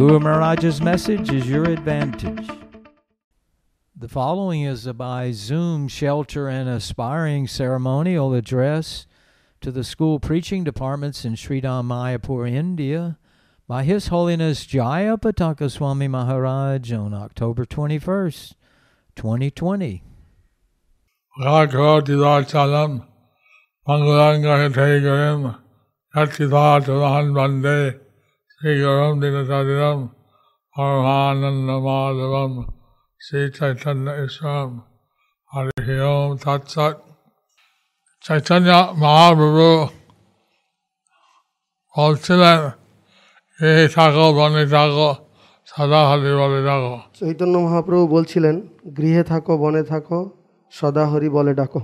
Guru Maharaj's message is your advantage. The following is a by Zoom shelter and aspiring ceremonial address to the school preaching departments in Sridham Mayapur, India, by His Holiness Jaya Pataka Swami Maharaj on October 21st, 2020. Rakhotidachalam Pangulangahetegaram Yatithatavan Vande শ্রীজরম দীনদাদিরম পরমানন্দ মাধবম শ্রী চৈতন্য ঈশ্বরম হরি হিম তৎসৎ চৈতন্য মহাপ্রভু বলছিলেন এই থাকো বনে থাকো সদা হরি বলে ডাকো চৈতন্য মহাপ্রভু বলছিলেন গৃহে থাকো বনে থাকো সদা হরি বলে ডাকো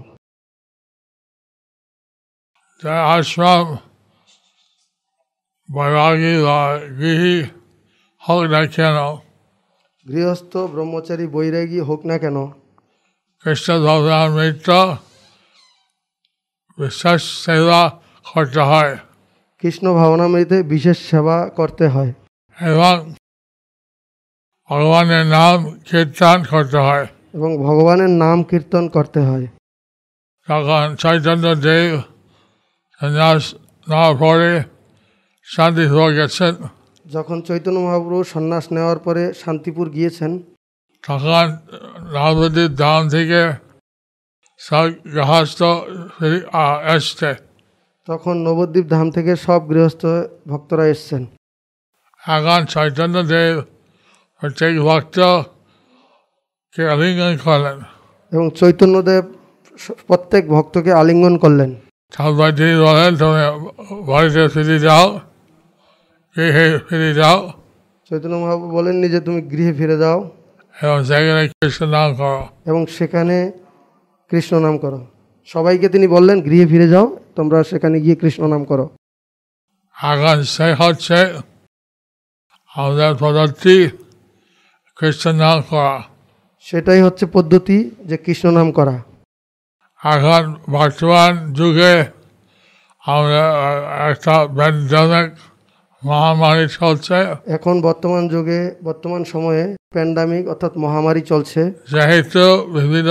জয় আশ্রম বৈরাগী গৃহী হোক না কেন গৃহস্থ, ব্রহ্মচারী, বৈরাগী হোক না কেন। কৃষ্ণ ভগবান মিত্র বিশেষ সেবা করতে হয় কৃষ্ণ ভাবনামৃতে বিশেষ সেবা করতে হয়। এবং ভগবানের নাম কীর্তন করতে হয়। এবং ভগবানের নাম কীর্তন করতে হয় তখন চৈতন্য দেব সন্ন্যাস নেওয়ার পরে শান্তিপুর গেছেন। যখন চৈতন্য মহাপ্রভু সন্ন্যাস নেওয়ার পরে শান্তিপুর গিয়েছেন তখন নবদ্বীপ ধাম থেকে সব গৃহস্থ এসছে। তখন নবদ্বীপ ধাম থেকে সব গৃহস্থ ভক্তরা এসছেন। এখন চৈতন্য দেব হচ্ছে ভক্তকে আলিঙ্গন করলেন। এবং চৈতন্যদেব প্রত্যেক ভক্তকে আলিঙ্গন করলেন। তিনি বলেন তুমি বাড়িতে ফিরে যাও। গৃহে ফিরে যাও। চৈতন্য মহাপ্রভু বলেননি যে তুমি গৃহে ফিরে যাও। এবং সেখানে কৃষ্ণ নাম করো। এবং সেখানে কৃষ্ণ নাম করো। সবাইকে তিনি বললেন গৃহে ফিরে যাও তোমরা সেখানে গিয়ে কৃষ্ণ নাম করো। এখন সে হচ্ছে আমাদের পদ্ধতি কৃষ্ণ নাম করা। সেটাই হচ্ছে পদ্ধতি যে কৃষ্ণ নাম করা। এখন বর্তমান যুগে আমরা একটা প্যান্ডামিক মহামারী চলছে। এখন বর্তমান যুগে বর্তমান সময়ে প্যান্ডামিক অর্থাৎ মহামারী চলছে। যেহেতু বিভিন্ন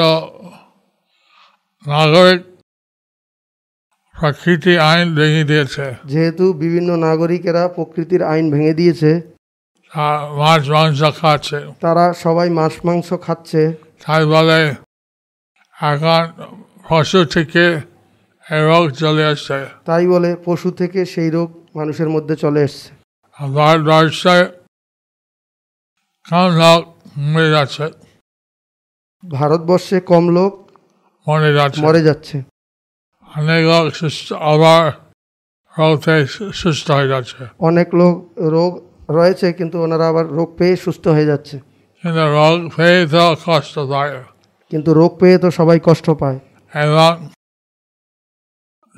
নাগরিক প্রকৃতি আইন ভেঙে দিয়েছে। যেহেতু বিভিন্ন নাগরিকেরা প্রকৃতির আইন ভেঙে দিয়েছে মাছ মাংস খাচ্ছে। তারা সবাই মাছ মাংস খাচ্ছে। তাই বলে এখন পশু থেকে রোগ চলে আসছে। তাই বলে পশু থেকে সেই রোগ মানুষের মধ্যে চলে এসছে। ভারতবর্ষে কম লোক মরে যাচ্ছে। ভারতবর্ষে কম লোক মরে যাচ্ছে। মরে যাচ্ছে। অনেক লোক সুস্থ আবার রোগ সুস্থ হয়ে যাচ্ছে। অনেক লোক রোগ রয়েছে কিন্তু ওনারা আবার রোগ পেয়ে সুস্থ হয়ে যাচ্ছে। কিন্তু রোগ পেয়ে তো কষ্ট পায়। কিন্তু রোগ পেয়ে তো সবাই কষ্ট পায়। এবং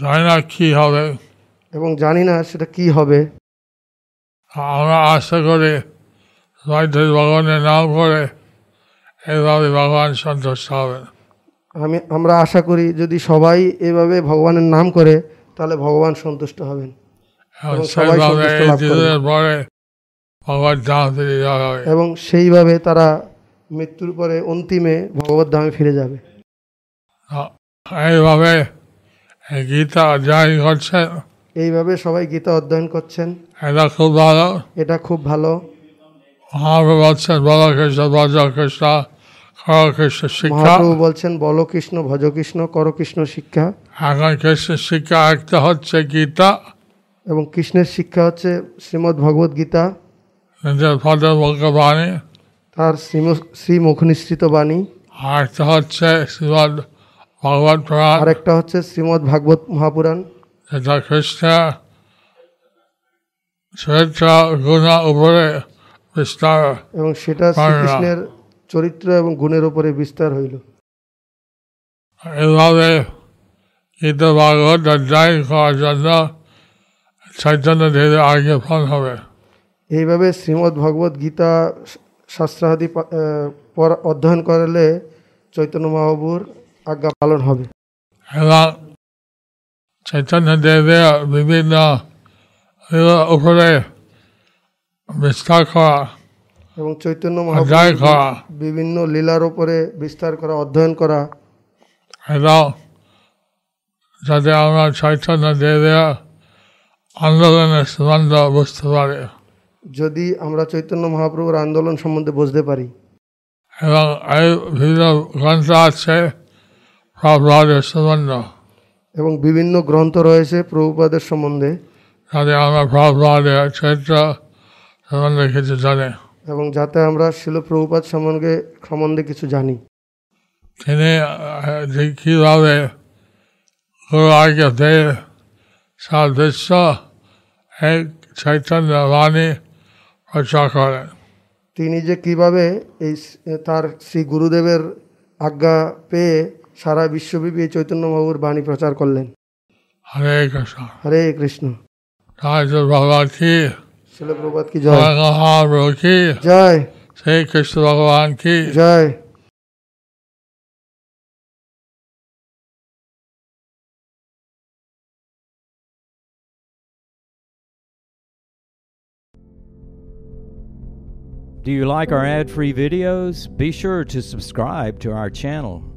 জানি না কী হবে। এবং জানি না সেটা কি হবে। আমরা আশা করি যদি ভগবানের নাম করে এভাবে ভগবান সন্তুষ্ট হবেন আমি আমরা আশা করি যদি সবাই এভাবে ভগবানের নাম করে তাহলে ভগবান সন্তুষ্ট হবেন। এবং সেইভাবে তারা মৃত্যুর পরে অন্তিমে ভগবত ধামে ফিরে যাবে। এইভাবে এই গীতা অধ্যয়ন করছেন। এইভাবে সবাই গীতা অধ্যয়ন করছেন। এটা খুব ভালো। এটা খুব ভালো। মহাপ্রভু বলছেন বল কৃষ্ণ ভজ কৃষ্ণ কর কৃষ্ণ শিক্ষা। মহাপ্রভু বলছেন বল কৃষ্ণ ভজ কৃষ্ণ কর কৃষ্ণ শিক্ষা। এখন কৃষ্ণ শিক্ষা একটা হচ্ছে গীতা। এবং কৃষ্ণের শিক্ষা হচ্ছে শ্রীমদ্ ভগবত গীতা। নিজের বাণী। তার শ্রীমুখ নিঃসৃত বাণী। আর একটা হচ্ছে শ্রীমদ ভগবত পুরাণ। আরেকটা হচ্ছে শ্রীমদ্ ভাগবত মহাপুরাণ। যেটা কৃষ্ণ চরিত্র গুণ উপরে বিস্তার এবং সেটা শ্রীকৃষ্ণের চরিত্র এবং গুণের উপরে বিস্তার হইল। এভাবে গীতা ভাগবত অধ্যায় করার জন্য চৈতন্য দেবের আগে ফল হবে। এইভাবে শ্রীমদ্ ভগবত গীতা শাস্ত্রাদি অধ্যয়ন করলে চৈতন্য মহাপ্রভুর আজ্ঞা পালন হবে। এবং চৈতন্য দেবের বিভিন্ন উপরে বিস্তার করা এবং চৈতন্য অধ্যায় মহাপ্রভু করা বিভিন্ন লীলার উপরে বিস্তার করা অধ্যয়ন করা। এবং যাতে আমরা চৈতন্য দেবের আন্দোলনের সম্বন্ধ বুঝতে পারি। যদি আমরা চৈতন্য মহাপ্রভুর আন্দোলন সম্বন্ধে বুঝতে পারি। এবং এই বিভিন্ন গ্রন্থ আছে প্রভুদের সম্বন্ধ। এবং বিভিন্ন গ্রন্থ রয়েছে প্রভুপাদের সম্বন্ধে। যাতে আমরা প্রভুদের চরিত্র সম্বন্ধে কিছু জানি। এবং যাতে আমরা শিল প্রভুপাদ সম্বন্ধে সম্বন্ধে কিছু জানি। তিনি যে কীভাবে গুরু চৈতন্য বাণী প্রচার করেন। তিনি যে কীভাবে এই তার শ্রী গুরুদেবের আজ্ঞা পেয়ে সারা বিশ্বব্যাপী এই চৈতন্য মহাপুর বাণী প্রচার করলেন। হরে কৃষ্ণ। হরে কৃষ্ণ। জয় জয় ভগবান কি শিল প্রভুপাদ কি জয়। মহাপ্রভু কি জয়। শ্রী কৃষ্ণ ভগবান কি। জয়। Do you like our ad free videos? Be sure to subscribe to our channel.